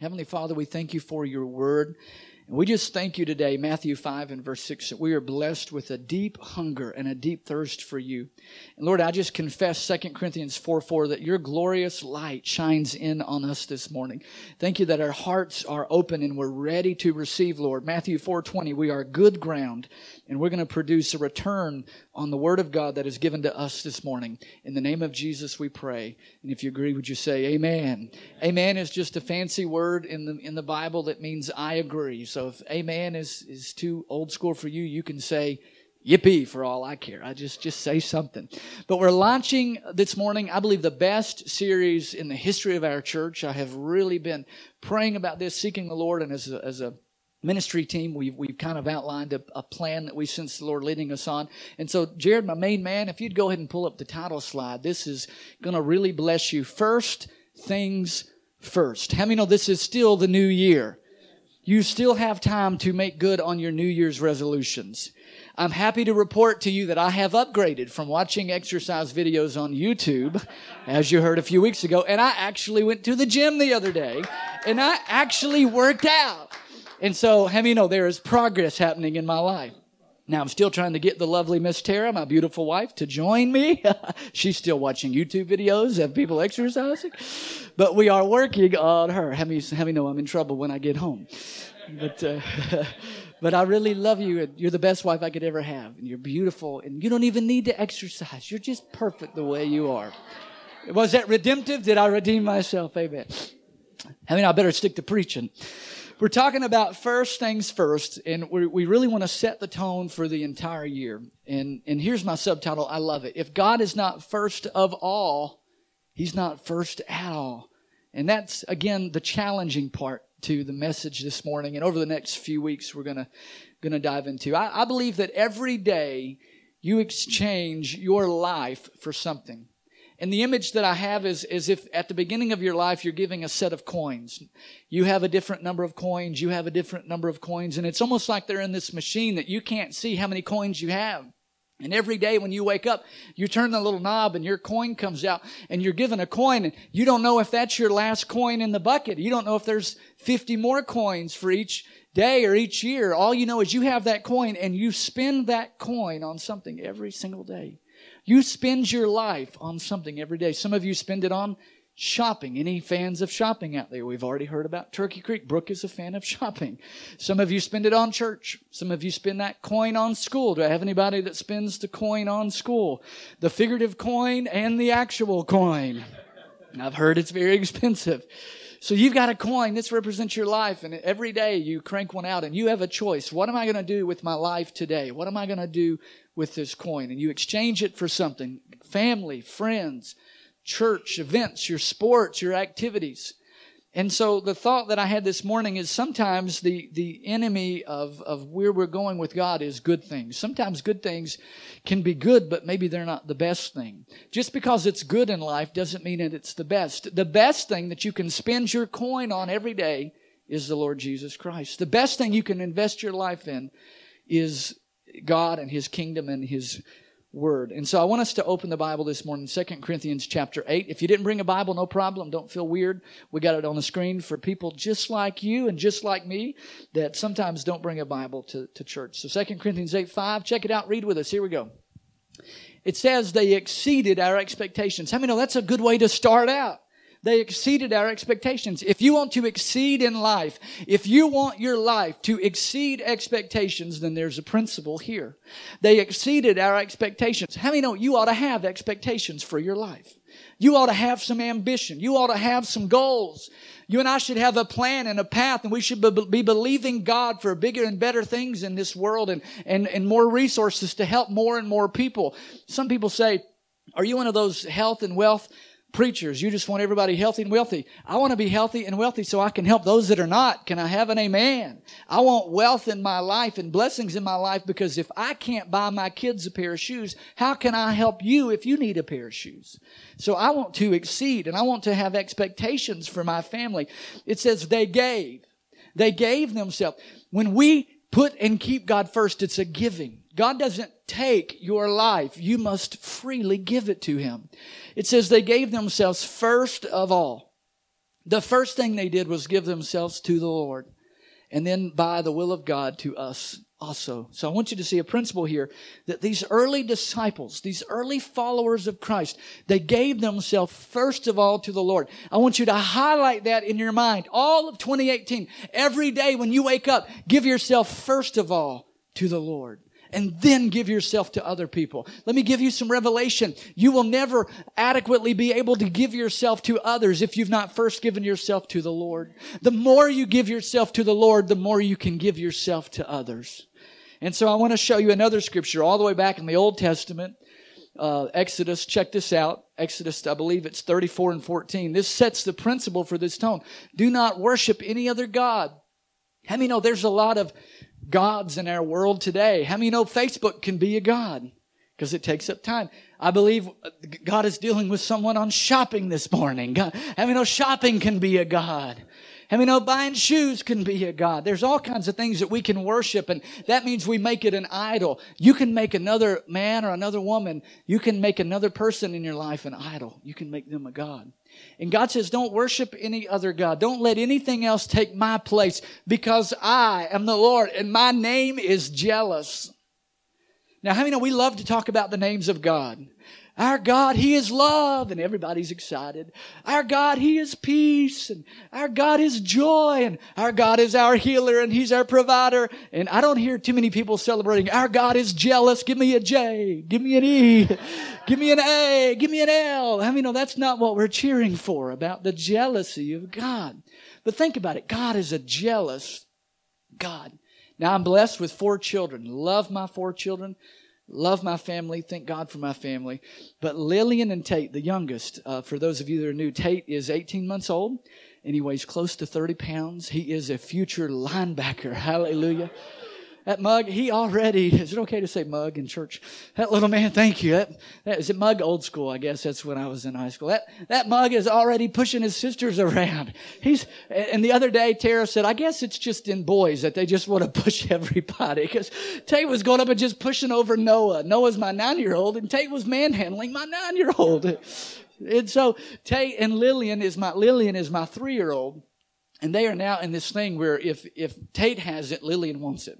Heavenly Father, we thank you for your word. We just thank you today, Matthew 5 and verse 6, that we are blessed with a deep hunger and a deep thirst for you. And Lord, I just confess 2 Corinthians 4 4 that your glorious light shines in on us this morning. Thank you that our hearts are open and we're ready to receive, Lord. Matthew 4 20, we are good ground and we're going to produce a return on the word of God that is given to us this morning. In the name of Jesus, we pray. And if you agree, would you say amen? Amen is just a fancy word in the, in the Bible that means I agree. So if amen is, is too old school for you, you can say yippee for all I care. I just, just say something. But we're launching this morning, I believe the best series in the history of our church. I have really been praying about this, seeking the Lord, and as a, as a ministry team, we've, we've kind of outlined a, a, plan that we sense the Lord leading us on. And so, Jared, my main man, if you'd go ahead and pull up the title slide, this is going to really bless you. First things first. How many know this is still the new year? You still have time to make good on your New Year's resolutions. I'm happy to report to you that I have upgraded from watching exercise videos on YouTube, as you heard a few weeks ago, and I actually went to the gym the other day, and I actually worked out. And so, how many know there is progress happening in my life? Now, I'm still trying to get the lovely Miss Tara, my beautiful wife, to join me. She's still watching YouTube videos of people exercising. But we are working on her. How many know I'm in trouble when I get home? But, uh, but I really love you. You're the best wife I could ever have. And you're beautiful. And you don't even need to exercise. You're just perfect the way you are. Was that redemptive? Did I redeem myself? Amen. I mean, I better stick to preaching. We're talking about first things first, and we, really want to set the tone for the entire year. And, and here's my subtitle. I love it. If God is not first of all, He's not first at all. And that's, again, the challenging part to the message this morning. And over the next few weeks, we're going to, going to dive into. I, I believe that every day you exchange your life for something. And the image that I have is, is if at the beginning of your life you're giving a set of coins. You have a different number of coins, you have a different number of coins, and it's almost like they're in this machine that you can't see how many coins you have. And every day when you wake up, you turn the little knob and your coin comes out and you're given a coin and you don't know if that's your last coin in the bucket. You don't know if there's 50 more coins for each day or each year. All you know is you have that coin and you spend that coin on something every single day. You spend your life on something every day. Some of you spend it on shopping. Any fans of shopping out there? We've already heard about Turkey Creek. Brooke is a fan of shopping. Some of you spend it on church. Some of you spend that coin on school. Do I have anybody that spends the coin on school? The figurative coin and the actual coin. I've heard it's very expensive. So you've got a coin. This represents your life. And every day you crank one out and you have a choice. What am I going to do with my life today? What am I going to do with this coin? And you exchange it for something. Family, friends, church, events, your sports, your activities. And so the thought that I had this morning is sometimes the, the enemy of, of where we're going with God is good things. Sometimes good things can be good, but maybe they're not the best thing. Just because it's good in life doesn't mean that it's the best. The best thing that you can spend your coin on every day is the Lord Jesus Christ. The best thing you can invest your life in is God and His kingdom and His word. And so I want us to open the Bible this morning, 2 Corinthians chapter 8. If you didn't bring a Bible, no problem. Don't feel weird. We got it on the screen for people just like you and just like me that sometimes don't bring a Bible to, to church. So 2 Corinthians 8, 5. Check it out. Read with us. Here we go. It says they exceeded our expectations. How many know that's a good way to start out? They exceeded our expectations. If you want to exceed in life, if you want your life to exceed expectations, then there's a principle here. They exceeded our expectations. How many know you ought to have expectations for your life? You ought to have some ambition. You ought to have some goals. You and I should have a plan and a path and we should be believing God for bigger and better things in this world and, and, and more resources to help more and more people. Some people say, are you one of those health and wealth preachers. You just want everybody healthy and wealthy. I want to be healthy and wealthy so I can help those that are not. Can I have an amen? I want wealth in my life and blessings in my life because if I can't buy my kids a pair of shoes, how can I help you if you need a pair of shoes? So I want to exceed and I want to have expectations for my family. It says they gave. They gave themselves. When we put and keep God first, it's a giving. God doesn't take your life. You must freely give it to Him. It says they gave themselves first of all. The first thing they did was give themselves to the Lord. And then by the will of God to us also. So I want you to see a principle here that these early disciples, these early followers of Christ, they gave themselves first of all to the Lord. I want you to highlight that in your mind. All of 2018, every day when you wake up, give yourself first of all to the Lord and then give yourself to other people. Let me give you some revelation. You will never adequately be able to give yourself to others if you've not first given yourself to the Lord. The more you give yourself to the Lord, the more you can give yourself to others. And so I want to show you another scripture all the way back in the Old Testament. Uh, Exodus, check this out. Exodus, I believe it's 34 and 14. This sets the principle for this tone. Do not worship any other God. How many know there's a lot of gods in our world today? How many know Facebook can be a God? Because it takes up time. I believe God is dealing with someone on shopping this morning. God, how many know shopping can be a God? How many know buying shoes can be a God? There's all kinds of things that we can worship, and that means we make it an idol. You can make another man or another woman, you can make another person in your life an idol. You can make them a God. And God says, don't worship any other God. Don't let anything else take my place because I am the Lord and my name is jealous. Now, how many know we love to talk about the names of God? Our God, He is love, and everybody's excited. Our God, He is peace, and our God is joy, and our God is our healer, and He's our provider. And I don't hear too many people celebrating, our God is jealous. Give me a J, give me an E, give me an A, give me an L. I mean, no, that's not what we're cheering for about the jealousy of God. But think about it. God is a jealous God. Now I'm blessed with four children. Love my four children. Love my family. Thank God for my family. But Lillian and Tate, the youngest, uh, for those of you that are new, Tate is 18 months old and he weighs close to 30 pounds. He is a future linebacker. Hallelujah. That mug, he already, is it okay to say mug in church? That little man, thank you. That, that is it mug old school, I guess. That's when I was in high school. That, that mug is already pushing his sisters around. He's, and the other day, Tara said, I guess it's just in boys that they just want to push everybody. Cause Tate was going up and just pushing over Noah. Noah's my nine year old and Tate was manhandling my nine year old. And so Tate and Lillian is my, Lillian is my three year old. And they are now in this thing where if, if Tate has it, Lillian wants it.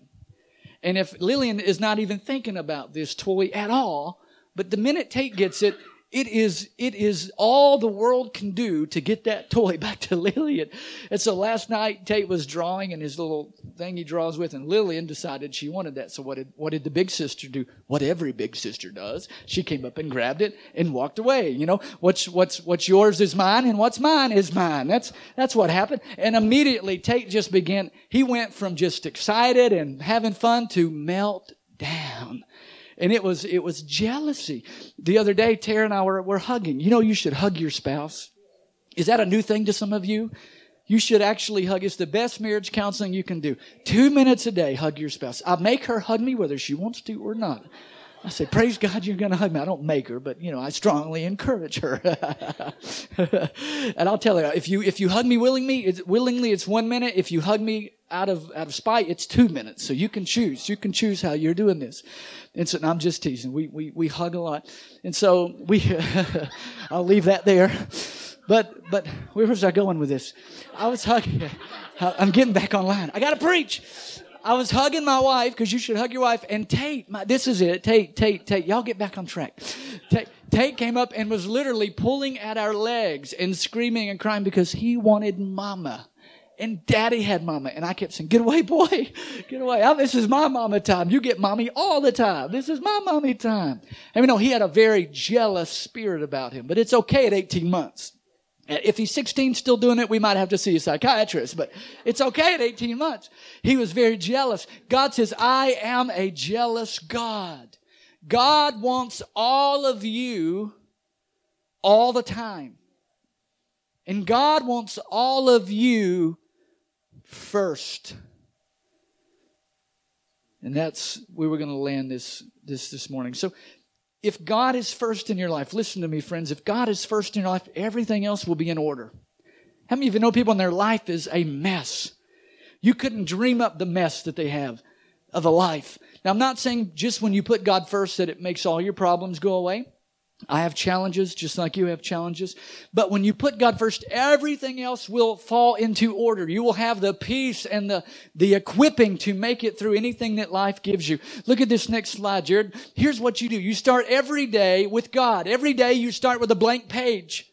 And if Lillian is not even thinking about this toy at all, but the minute Tate gets it, it is, it is all the world can do to get that toy back to Lillian. And so last night, Tate was drawing and his little thing he draws with, and Lillian decided she wanted that. So what did, what did the big sister do? What every big sister does. She came up and grabbed it and walked away. You know, what's, what's, what's yours is mine and what's mine is mine. That's, that's what happened. And immediately Tate just began, he went from just excited and having fun to melt down and it was, it was jealousy. The other day, Tara and I were, were hugging. You know, you should hug your spouse. Is that a new thing to some of you? You should actually hug. It's the best marriage counseling you can do. Two minutes a day, hug your spouse. I make her hug me whether she wants to or not. I say, praise God, you're going to hug me. I don't make her, but you know, I strongly encourage her. and I'll tell her, if you, if you hug me willingly, it's, willingly, it's one minute. If you hug me out of, out of spite, it's two minutes. So you can choose. You can choose how you're doing this. And so, and I'm just teasing. We, we, we hug a lot. And so we, I'll leave that there. But, but where was I going with this? I was hugging. I'm getting back online. I got to preach. I was hugging my wife because you should hug your wife. And Tate, my, this is it. Tate, Tate, Tate. Y'all get back on track. Tate, Tate came up and was literally pulling at our legs and screaming and crying because he wanted mama. And daddy had mama. And I kept saying, get away, boy. Get away. Oh, this is my mama time. You get mommy all the time. This is my mommy time. And mean, know, he had a very jealous spirit about him, but it's okay at 18 months. Uh, if he's 16 still doing it, we might have to see a psychiatrist, but it's okay at 18 months. He was very jealous. God says, I am a jealous God. God wants all of you all the time. And God wants all of you first. And that's where we're going to land this this this morning. So if God is first in your life, listen to me, friends, if God is first in your life, everything else will be in order. How many of you know people in their life is a mess? You couldn't dream up the mess that they have of a life. Now, I'm not saying just when you put God first that it makes all your problems go away. I have challenges just like you have challenges. But when you put God first, everything else will fall into order. You will have the peace and the, the equipping to make it through anything that life gives you. Look at this next slide, Jared. Here's what you do. You start every day with God. Every day you start with a blank page.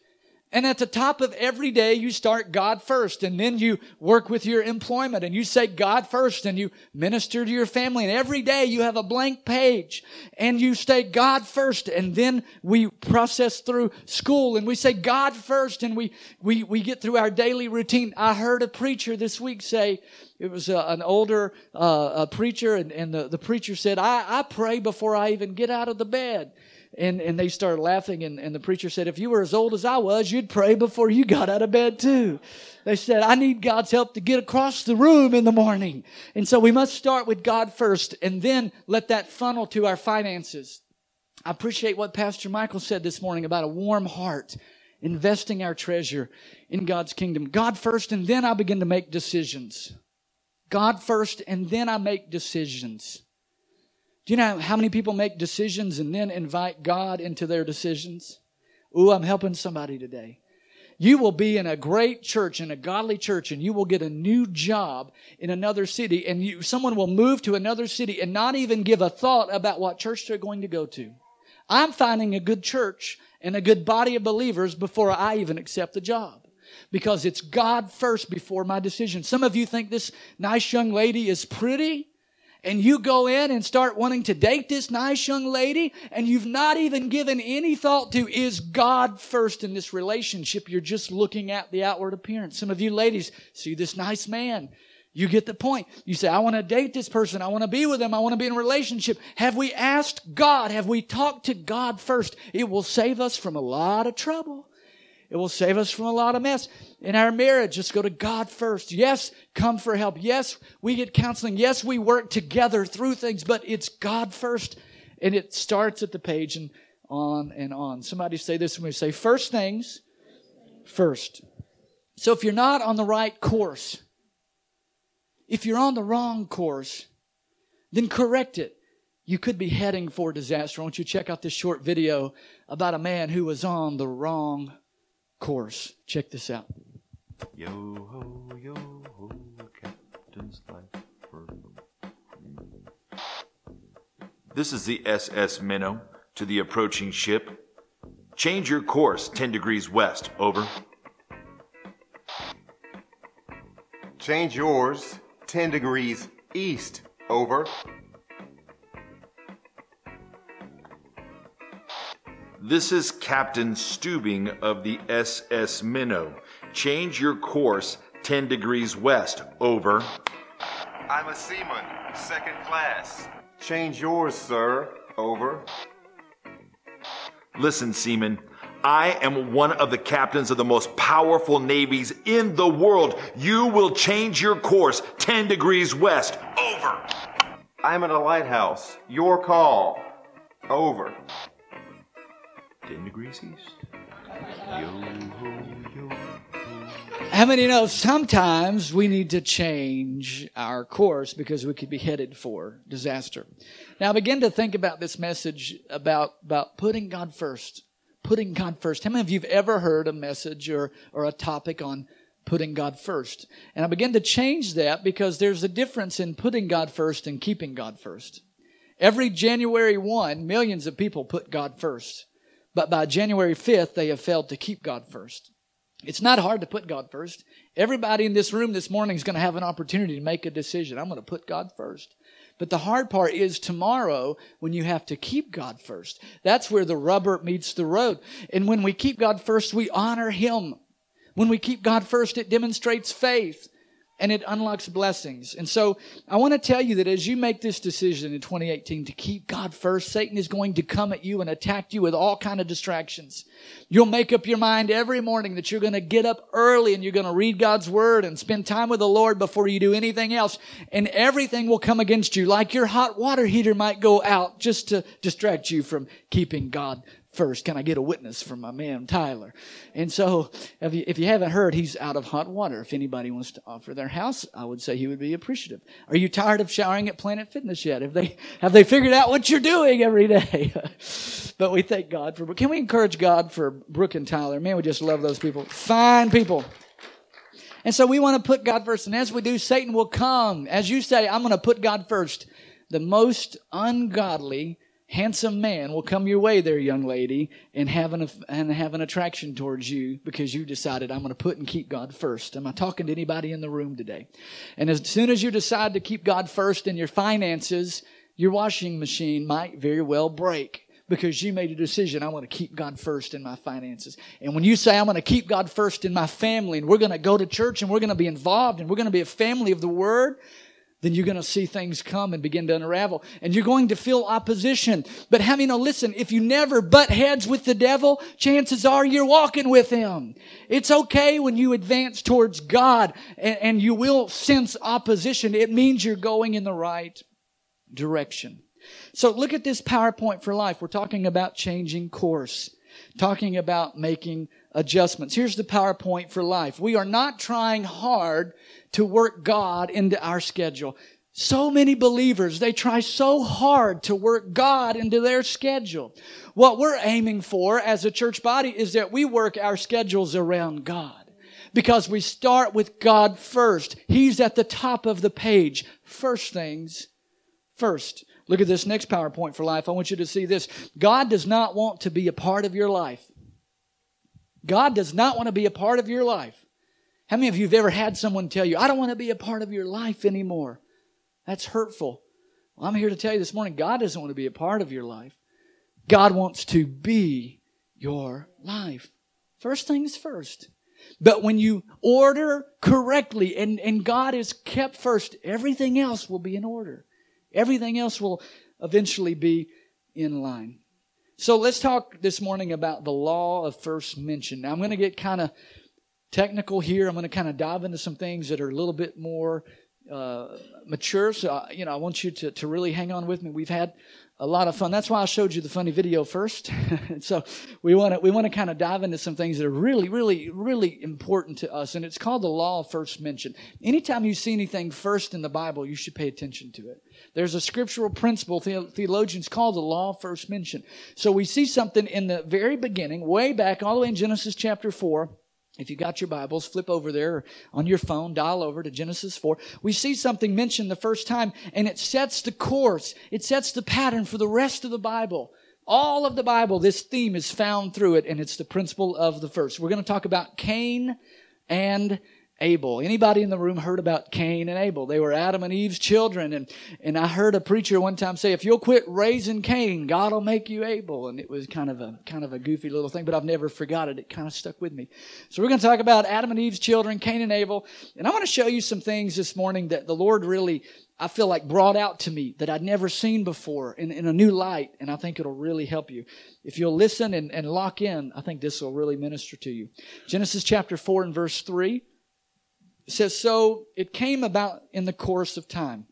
And at the top of every day, you start God first, and then you work with your employment, and you say God first, and you minister to your family, and every day you have a blank page, and you say God first, and then we process through school, and we say God first, and we, we, we get through our daily routine. I heard a preacher this week say, it was a, an older uh, preacher, and, and the, the preacher said, I, I pray before I even get out of the bed. And, and they started laughing, and, and the preacher said, If you were as old as I was, you'd pray before you got out of bed, too. They said, I need God's help to get across the room in the morning. And so we must start with God first, and then let that funnel to our finances. I appreciate what Pastor Michael said this morning about a warm heart, investing our treasure in God's kingdom. God first, and then I begin to make decisions. God first, and then I make decisions. Do you know how many people make decisions and then invite God into their decisions? Ooh, I'm helping somebody today. You will be in a great church, in a godly church, and you will get a new job in another city, and you, someone will move to another city and not even give a thought about what church they're going to go to. I'm finding a good church and a good body of believers before I even accept the job because it's God first before my decision. Some of you think this nice young lady is pretty and you go in and start wanting to date this nice young lady and you've not even given any thought to is God first in this relationship. You're just looking at the outward appearance. Some of you ladies see this nice man. You get the point. You say, I want to date this person. I want to be with them. I want to be in a relationship. Have we asked God? Have we talked to God first? It will save us from a lot of trouble. It will save us from a lot of mess. In our marriage, just go to God first. Yes, come for help. Yes, we get counseling. Yes, we work together through things, but it's God first. And it starts at the page and on and on. Somebody say this when we say first things first. So if you're not on the right course, if you're on the wrong course, then correct it. You could be heading for disaster. Won't you check out this short video about a man who was on the wrong course. Check this out. Yo ho, yo ho, captain's life This is the SS Minnow to the approaching ship. Change your course 10 degrees west. Over. Change yours 10 degrees east. Over. This is Captain Stubing of the SS Minnow. Change your course 10 degrees west. Over. I'm a seaman, second class. Change yours, sir. Over. Listen, seaman. I am one of the captains of the most powerful navies in the world. You will change your course 10 degrees west. Over. I'm at a lighthouse. Your call. Over. 10 degrees east. Yo ho, yo. How many know sometimes we need to change our course because we could be headed for disaster? Now begin to think about this message about, about putting God first. Putting God first. How many of you have ever heard a message or, or a topic on putting God first? And I begin to change that because there's a difference in putting God first and keeping God first. Every January 1, millions of people put God first. But by January 5th, they have failed to keep God first. It's not hard to put God first. Everybody in this room this morning is going to have an opportunity to make a decision. I'm going to put God first. But the hard part is tomorrow when you have to keep God first. That's where the rubber meets the road. And when we keep God first, we honor Him. When we keep God first, it demonstrates faith and it unlocks blessings. And so I want to tell you that as you make this decision in 2018 to keep God first, Satan is going to come at you and attack you with all kind of distractions. You'll make up your mind every morning that you're going to get up early and you're going to read God's word and spend time with the Lord before you do anything else. And everything will come against you like your hot water heater might go out just to distract you from keeping God first. Can I get a witness from my man Tyler? And so, if you, if you haven't heard, he's out of hot water. If anybody wants to offer their house, I would say he would be appreciative. Are you tired of showering at Planet Fitness yet? Have they have they figured out what you're doing every day? but we thank God for. Can we encourage God for Brooke and Tyler? Man, we just love those people. Fine people. And so we want to put God first. And as we do, Satan will come. As you say, I'm going to put God first. The most ungodly handsome man will come your way there, young lady, and have an, and have an attraction towards you because you decided I'm going to put and keep God first. Am I talking to anybody in the room today? And as soon as you decide to keep God first in your finances, your washing machine might very well break because you made a decision. I want to keep God first in my finances. And when you say, I'm going to keep God first in my family and we're going to go to church and we're going to be involved and we're going to be a family of the word, then you're going to see things come and begin to unravel. And you're going to feel opposition. But many know, listen, if you never butt heads with the devil, chances are you're walking with him. It's okay when you advance towards God and, and you will sense opposition. It means you're going in the right direction. So look at this PowerPoint for life. We're talking about changing course, talking about making adjustments. Here's the PowerPoint for life. We are not trying hard to work God into our schedule. So many believers, they try so hard to work God into their schedule. What we're aiming for as a church body is that we work our schedules around God. Because we start with God first. He's at the top of the page. First things first. Look at this next PowerPoint for life. I want you to see this. God does not want to be a part of your life. God does not want to be a part of your life. How many of you have ever had someone tell you, I don't want to be a part of your life anymore? That's hurtful. Well, I'm here to tell you this morning, God doesn't want to be a part of your life. God wants to be your life. First things first. But when you order correctly and, and God is kept first, everything else will be in order. Everything else will eventually be in line. So let's talk this morning about the law of first mention. Now I'm going to get kind of technical here. I'm going to kind of dive into some things that are a little bit more uh, mature. So, uh, you know, I want you to, to really hang on with me. We've had a lot of fun. That's why I showed you the funny video first. so we want to we want to kind of dive into some things that are really, really, really important to us. And it's called the law of first mention. Anytime you see anything first in the Bible, you should pay attention to it. There's a scriptural principle theologians call the law of first mention. So we see something in the very beginning, way back, all the way in Genesis chapter four if you got your Bibles, flip over there on your phone, dial over to Genesis 4. We see something mentioned the first time, and it sets the course. It sets the pattern for the rest of the Bible. All of the Bible, this theme is found through it, and it's the principle of the first. We're going to talk about Cain and Abel. Anybody in the room heard about Cain and Abel? They were Adam and Eve's children. And, and I heard a preacher one time say, if you'll quit raising Cain, God will make you Abel. And it was kind of a, kind of a goofy little thing, but I've never forgot it. It kind of stuck with me. So we're going to talk about Adam and Eve's children, Cain and Abel. And I want to show you some things this morning that the Lord really, I feel like brought out to me that I'd never seen before in, in a new light. And I think it'll really help you. If you'll listen and, and lock in, I think this will really minister to you. Genesis chapter 4 and verse 3. It says, So it came about in the course of time.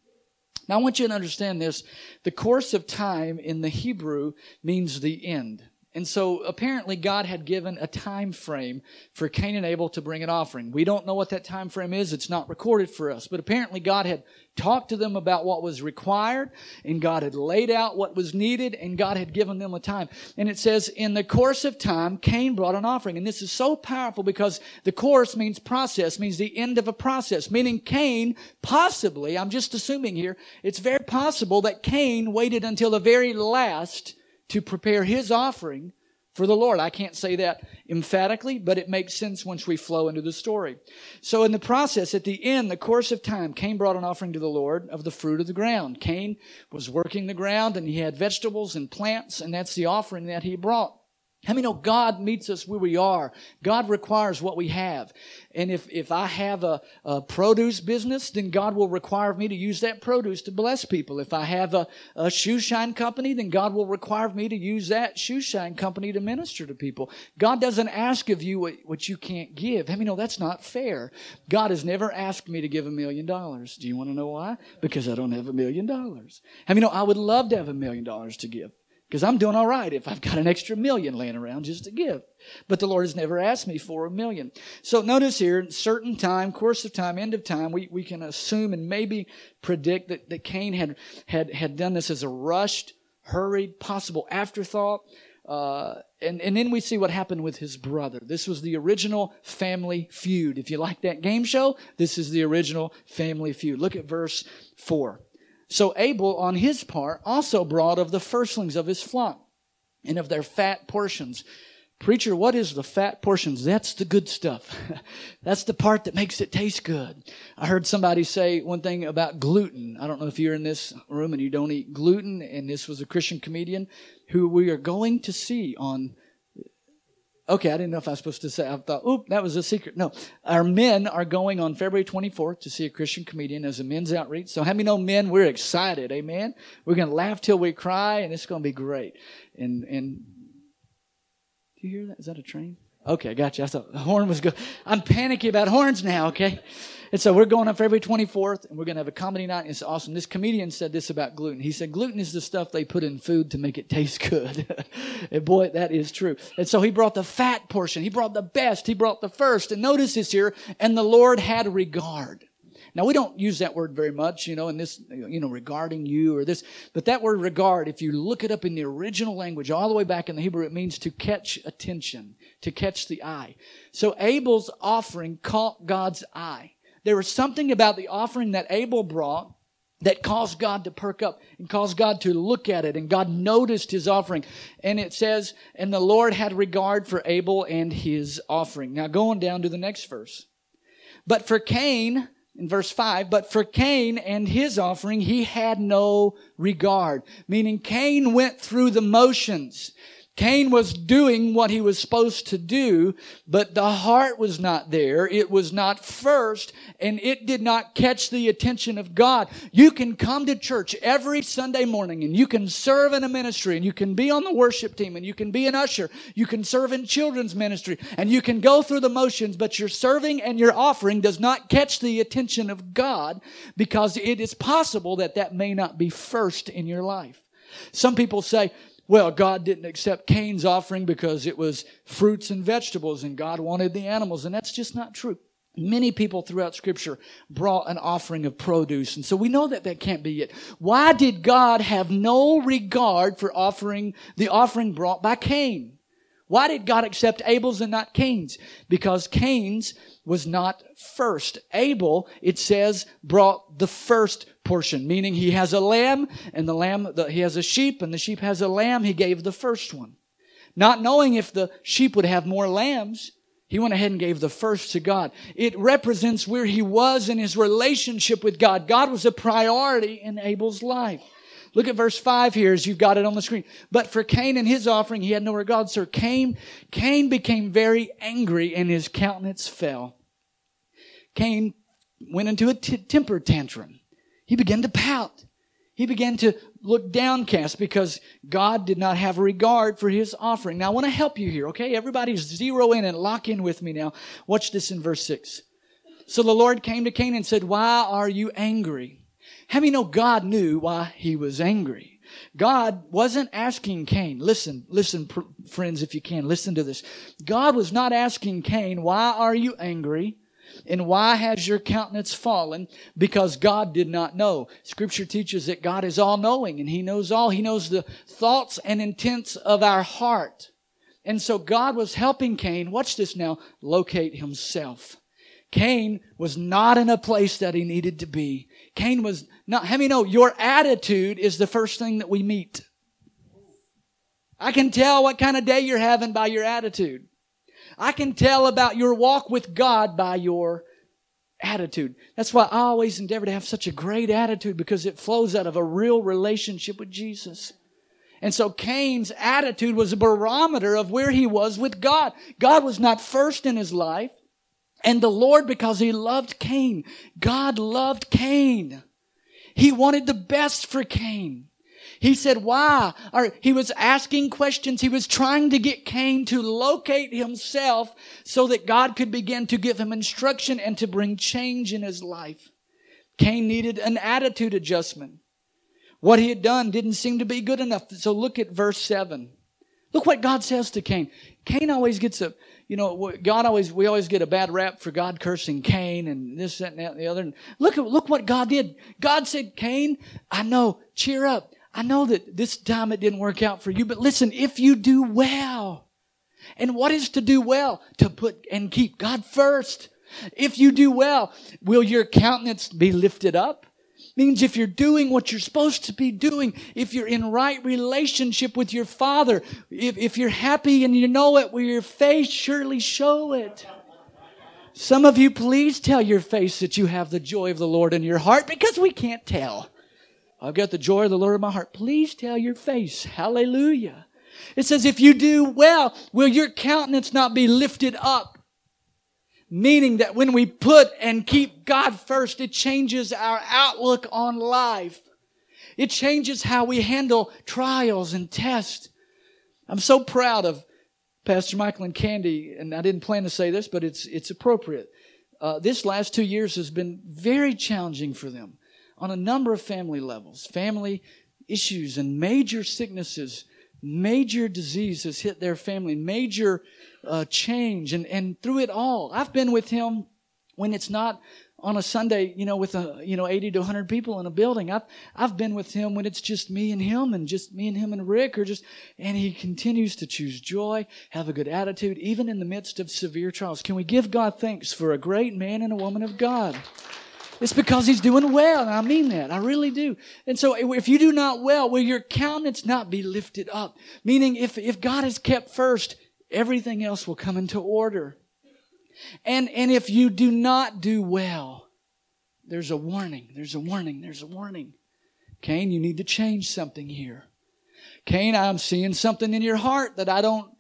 Now I want you to understand this. The course of time in the Hebrew means the end. And so apparently God had given a time frame for Cain and Abel to bring an offering. We don't know what that time frame is. It's not recorded for us. But apparently God had talked to them about what was required and God had laid out what was needed and God had given them a time. And it says, in the course of time, Cain brought an offering. And this is so powerful because the course means process, means the end of a process, meaning Cain possibly, I'm just assuming here, it's very possible that Cain waited until the very last to prepare his offering for the Lord. I can't say that emphatically, but it makes sense once we flow into the story. So in the process, at the end, the course of time, Cain brought an offering to the Lord of the fruit of the ground. Cain was working the ground and he had vegetables and plants, and that's the offering that he brought. How many know God meets us where we are? God requires what we have. And if, if I have a, a, produce business, then God will require of me to use that produce to bless people. If I have a, a shoe shine company, then God will require me to use that shoe shine company to minister to people. God doesn't ask of you what, what you can't give. How many know that's not fair? God has never asked me to give a million dollars. Do you want to know why? Because I don't have a million dollars. How many know I would love to have a million dollars to give? Because I'm doing all right if I've got an extra million laying around just to give. But the Lord has never asked me for a million. So notice here, certain time, course of time, end of time, we, we can assume and maybe predict that, that Cain had, had, had done this as a rushed, hurried, possible afterthought. Uh, and, and then we see what happened with his brother. This was the original family feud. If you like that game show, this is the original family feud. Look at verse 4. So Abel, on his part, also brought of the firstlings of his flock and of their fat portions. Preacher, what is the fat portions? That's the good stuff. That's the part that makes it taste good. I heard somebody say one thing about gluten. I don't know if you're in this room and you don't eat gluten, and this was a Christian comedian who we are going to see on Okay, I didn't know if I was supposed to say. I thought, oop, that was a secret. No, our men are going on February 24th to see a Christian comedian as a men's outreach. So, how many know men? We're excited, amen. We're going to laugh till we cry, and it's going to be great. And and do you hear that? Is that a train? Okay, gotcha. I thought the horn was good. I'm panicky about horns now. Okay. And so we're going on February 24th, and we're going to have a comedy night. It's awesome. This comedian said this about gluten. He said, gluten is the stuff they put in food to make it taste good. and boy, that is true. And so he brought the fat portion. He brought the best. He brought the first. And notice this here, and the Lord had regard. Now we don't use that word very much, you know, in this, you know, regarding you or this, but that word regard, if you look it up in the original language, all the way back in the Hebrew, it means to catch attention, to catch the eye. So Abel's offering caught God's eye. There was something about the offering that Abel brought that caused God to perk up and caused God to look at it and God noticed his offering. And it says, and the Lord had regard for Abel and his offering. Now going down to the next verse. But for Cain, in verse 5, but for Cain and his offering, he had no regard. Meaning Cain went through the motions. Cain was doing what he was supposed to do, but the heart was not there. It was not first, and it did not catch the attention of God. You can come to church every Sunday morning, and you can serve in a ministry, and you can be on the worship team, and you can be an usher. You can serve in children's ministry, and you can go through the motions, but your serving and your offering does not catch the attention of God because it is possible that that may not be first in your life. Some people say, well, God didn't accept Cain's offering because it was fruits and vegetables and God wanted the animals. And that's just not true. Many people throughout scripture brought an offering of produce. And so we know that that can't be it. Why did God have no regard for offering, the offering brought by Cain? Why did God accept Abel's and not Cain's? Because Cain's was not first. Abel, it says, brought the first portion, meaning he has a lamb and the lamb, the, he has a sheep and the sheep has a lamb. He gave the first one. Not knowing if the sheep would have more lambs, he went ahead and gave the first to God. It represents where he was in his relationship with God. God was a priority in Abel's life. Look at verse 5 here as you've got it on the screen. But for Cain and his offering, he had no regard. So Cain, Cain became very angry and his countenance fell. Cain went into a t- temper tantrum. He began to pout. He began to look downcast because God did not have regard for his offering. Now I want to help you here, okay? Everybody zero in and lock in with me now. Watch this in verse 6. So the Lord came to Cain and said, Why are you angry? How many know God knew why he was angry? God wasn't asking Cain, listen, listen, pr- friends, if you can, listen to this. God was not asking Cain, why are you angry? And why has your countenance fallen? Because God did not know. Scripture teaches that God is all knowing and He knows all. He knows the thoughts and intents of our heart. And so God was helping Cain, watch this now, locate himself. Cain was not in a place that he needed to be. Cain was not, how many know your attitude is the first thing that we meet? I can tell what kind of day you're having by your attitude. I can tell about your walk with God by your attitude. That's why I always endeavor to have such a great attitude because it flows out of a real relationship with Jesus. And so Cain's attitude was a barometer of where he was with God. God was not first in his life. And the Lord, because he loved Cain, God loved Cain. He wanted the best for Cain. He said, why? Or he was asking questions. He was trying to get Cain to locate himself so that God could begin to give him instruction and to bring change in his life. Cain needed an attitude adjustment. What he had done didn't seem to be good enough. So look at verse 7. Look what God says to Cain. Cain always gets a, you know, God always, we always get a bad rap for God cursing Cain and this, that, and that, and the other. And look at, look what God did. God said, Cain, I know, cheer up. I know that this time it didn't work out for you, but listen, if you do well, and what is to do well? To put and keep God first. If you do well, will your countenance be lifted up? Means if you're doing what you're supposed to be doing, if you're in right relationship with your Father, if, if you're happy and you know it, will your face surely show it? Some of you, please tell your face that you have the joy of the Lord in your heart because we can't tell. I've got the joy of the Lord in my heart. Please tell your face. Hallelujah. It says, if you do well, will your countenance not be lifted up? Meaning that when we put and keep God first, it changes our outlook on life. It changes how we handle trials and tests. I'm so proud of Pastor Michael and Candy, and I didn't plan to say this, but it's, it's appropriate. Uh, this last two years has been very challenging for them on a number of family levels. Family issues and major sicknesses, major disease has hit their family, major uh, change, and, and through it all, I've been with him when it's not on a Sunday, you know, with a, you know, 80 to 100 people in a building. I've, I've been with him when it's just me and him and just me and him and Rick or just, and he continues to choose joy, have a good attitude, even in the midst of severe trials. Can we give God thanks for a great man and a woman of God? It's because he's doing well, and I mean that. I really do. And so if you do not well, will your countenance not be lifted up? Meaning if, if God is kept first, everything else will come into order. And, and if you do not do well, there's a warning. There's a warning. There's a warning. Cain, you need to change something here. Cain, I'm seeing something in your heart that I don't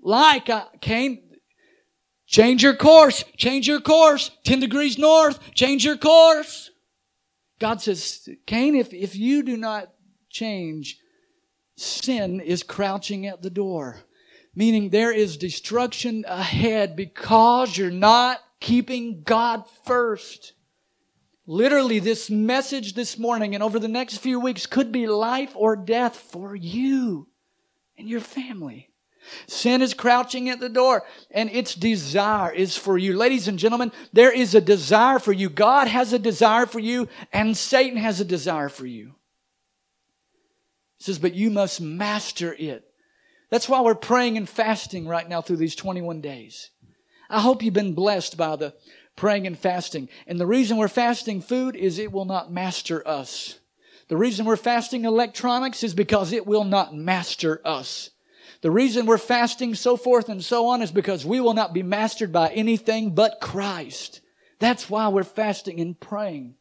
like. I, Cain, Change your course. Change your course. 10 degrees north. Change your course. God says, Cain, if, if you do not change, sin is crouching at the door. Meaning there is destruction ahead because you're not keeping God first. Literally, this message this morning and over the next few weeks could be life or death for you and your family. Sin is crouching at the door and its desire is for you. Ladies and gentlemen, there is a desire for you. God has a desire for you and Satan has a desire for you. It says, but you must master it. That's why we're praying and fasting right now through these 21 days. I hope you've been blessed by the praying and fasting. And the reason we're fasting food is it will not master us. The reason we're fasting electronics is because it will not master us. The reason we're fasting, so forth and so on, is because we will not be mastered by anything but Christ. That's why we're fasting and praying.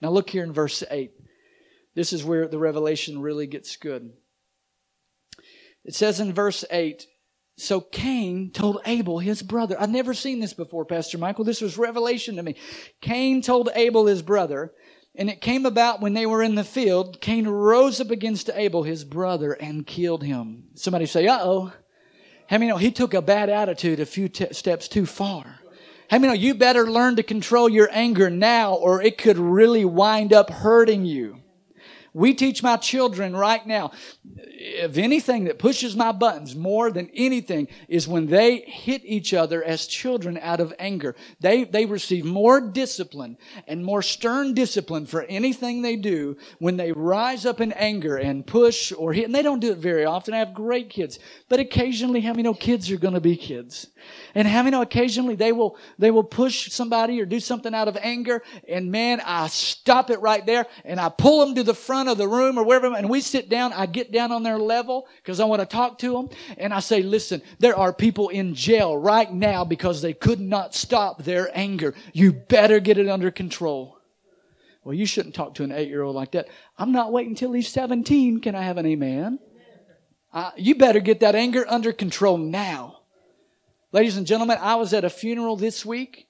Now look here in verse 8. This is where the revelation really gets good. It says in verse 8, so Cain told Abel, his brother. I've never seen this before, Pastor Michael. This was revelation to me. Cain told Abel, his brother, and it came about when they were in the field, Cain rose up against Abel, his brother, and killed him. Somebody say, uh oh. How many know he took a bad attitude a few steps too far? How many know you better learn to control your anger now or it could really wind up hurting you? We teach my children right now, if anything that pushes my buttons more than anything is when they hit each other as children out of anger. They, they receive more discipline and more stern discipline for anything they do when they rise up in anger and push or hit. And they don't do it very often. I have great kids, but occasionally, how many know kids are going to be kids? And how many know occasionally they will, they will push somebody or do something out of anger. And man, I stop it right there and I pull them to the front of the room or wherever. And we sit down. I get down on their level because I want to talk to them. And I say, listen, there are people in jail right now because they could not stop their anger. You better get it under control. Well, you shouldn't talk to an eight year old like that. I'm not waiting until he's 17. Can I have an amen? Uh, you better get that anger under control now. Ladies and gentlemen, I was at a funeral this week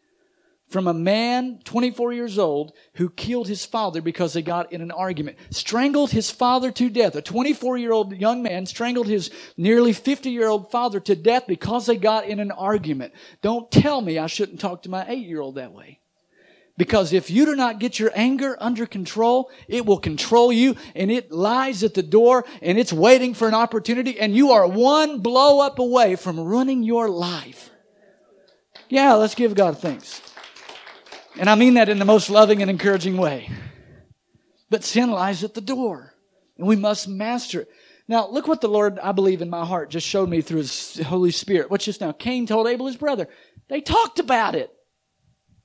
from a man, 24 years old, who killed his father because they got in an argument. Strangled his father to death. A 24 year old young man strangled his nearly 50 year old father to death because they got in an argument. Don't tell me I shouldn't talk to my 8 year old that way. Because if you do not get your anger under control, it will control you and it lies at the door and it's waiting for an opportunity and you are one blow up away from ruining your life. Yeah, let's give God thanks. And I mean that in the most loving and encouraging way. But sin lies at the door and we must master it. Now, look what the Lord, I believe in my heart, just showed me through His Holy Spirit. What's just now? Cain told Abel, his brother. They talked about it.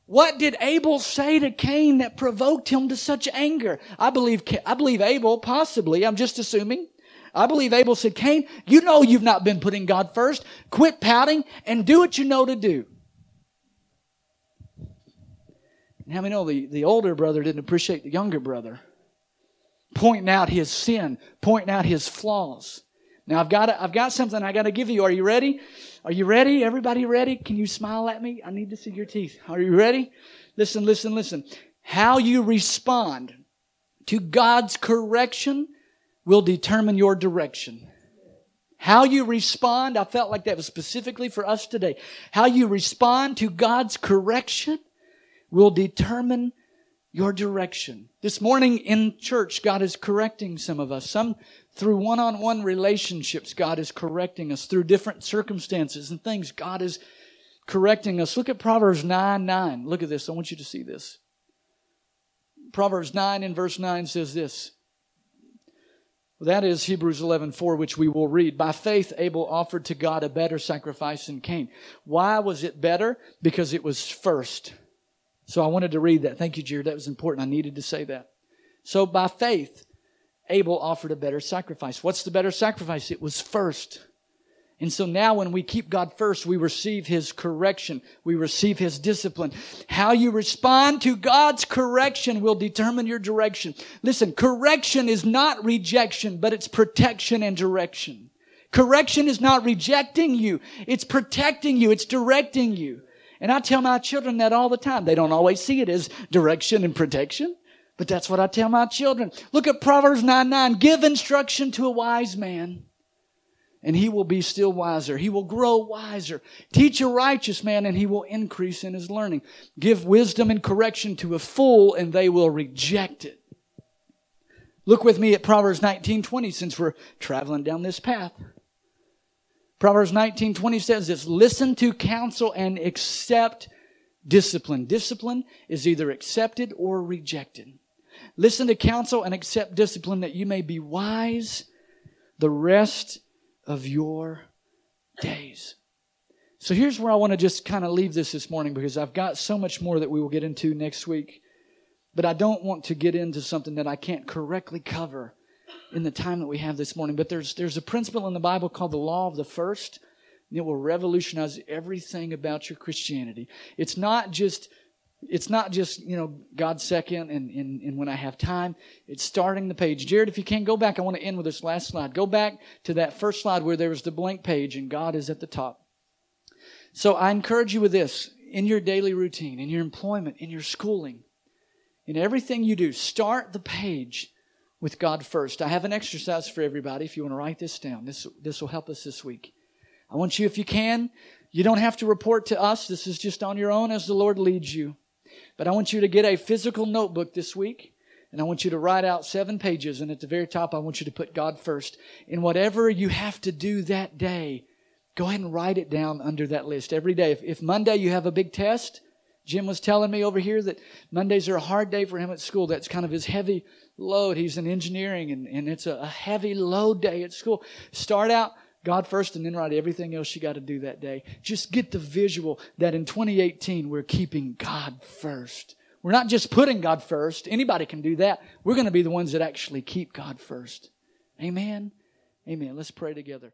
What did Abel say to Cain that provoked him to such anger? I believe, I believe Abel, possibly, I'm just assuming. I believe Abel said, Cain, you know you've not been putting God first. Quit pouting and do what you know to do. And how many know the, the older brother didn't appreciate the younger brother? Pointing out his sin, pointing out his flaws. Now I've got, I've got something I got to give you. Are you ready? Are you ready? Everybody ready? Can you smile at me? I need to see your teeth. Are you ready? Listen, listen, listen. How you respond to God's correction will determine your direction. How you respond, I felt like that was specifically for us today. How you respond to God's correction will determine your direction. This morning in church, God is correcting some of us. Some through one on one relationships, God is correcting us. Through different circumstances and things, God is correcting us. Look at Proverbs 9 9. Look at this. I want you to see this. Proverbs 9 and verse 9 says this. That is Hebrews 11, 4, which we will read. By faith, Abel offered to God a better sacrifice than Cain. Why was it better? Because it was first. So I wanted to read that. Thank you, Jared. That was important. I needed to say that. So by faith, Abel offered a better sacrifice. What's the better sacrifice? It was first. And so now when we keep God first, we receive His correction. We receive His discipline. How you respond to God's correction will determine your direction. Listen, correction is not rejection, but it's protection and direction. Correction is not rejecting you. It's protecting you. It's directing you. And I tell my children that all the time. They don't always see it as direction and protection. But that's what I tell my children. Look at Proverbs 9 9. Give instruction to a wise man, and he will be still wiser. He will grow wiser. Teach a righteous man, and he will increase in his learning. Give wisdom and correction to a fool, and they will reject it. Look with me at Proverbs 19 20, since we're traveling down this path. Proverbs 19 20 says this Listen to counsel and accept discipline. Discipline is either accepted or rejected. Listen to counsel and accept discipline that you may be wise the rest of your days. So here's where I want to just kind of leave this this morning because I've got so much more that we will get into next week. But I don't want to get into something that I can't correctly cover in the time that we have this morning. But there's, there's a principle in the Bible called the law of the first. And it will revolutionize everything about your Christianity. It's not just it's not just, you know, god second and, and, and when I have time. It's starting the page. Jared, if you can go back, I want to end with this last slide. Go back to that first slide where there was the blank page and God is at the top. So I encourage you with this in your daily routine, in your employment, in your schooling, in everything you do, start the page with God first. I have an exercise for everybody if you want to write this down. This, this will help us this week. I want you, if you can, you don't have to report to us. This is just on your own as the Lord leads you. But I want you to get a physical notebook this week. And I want you to write out seven pages. And at the very top, I want you to put God first. In whatever you have to do that day, go ahead and write it down under that list every day. If, if Monday you have a big test, Jim was telling me over here that Mondays are a hard day for him at school. That's kind of his heavy load. He's in engineering and, and it's a, heavy load day at school. Start out God first and then write everything else you got to do that day. Just get the visual that in 2018 we're keeping God first. We're not just putting God first. Anybody can do that. We're going to be the ones that actually keep God first. Amen. Amen. Let's pray together.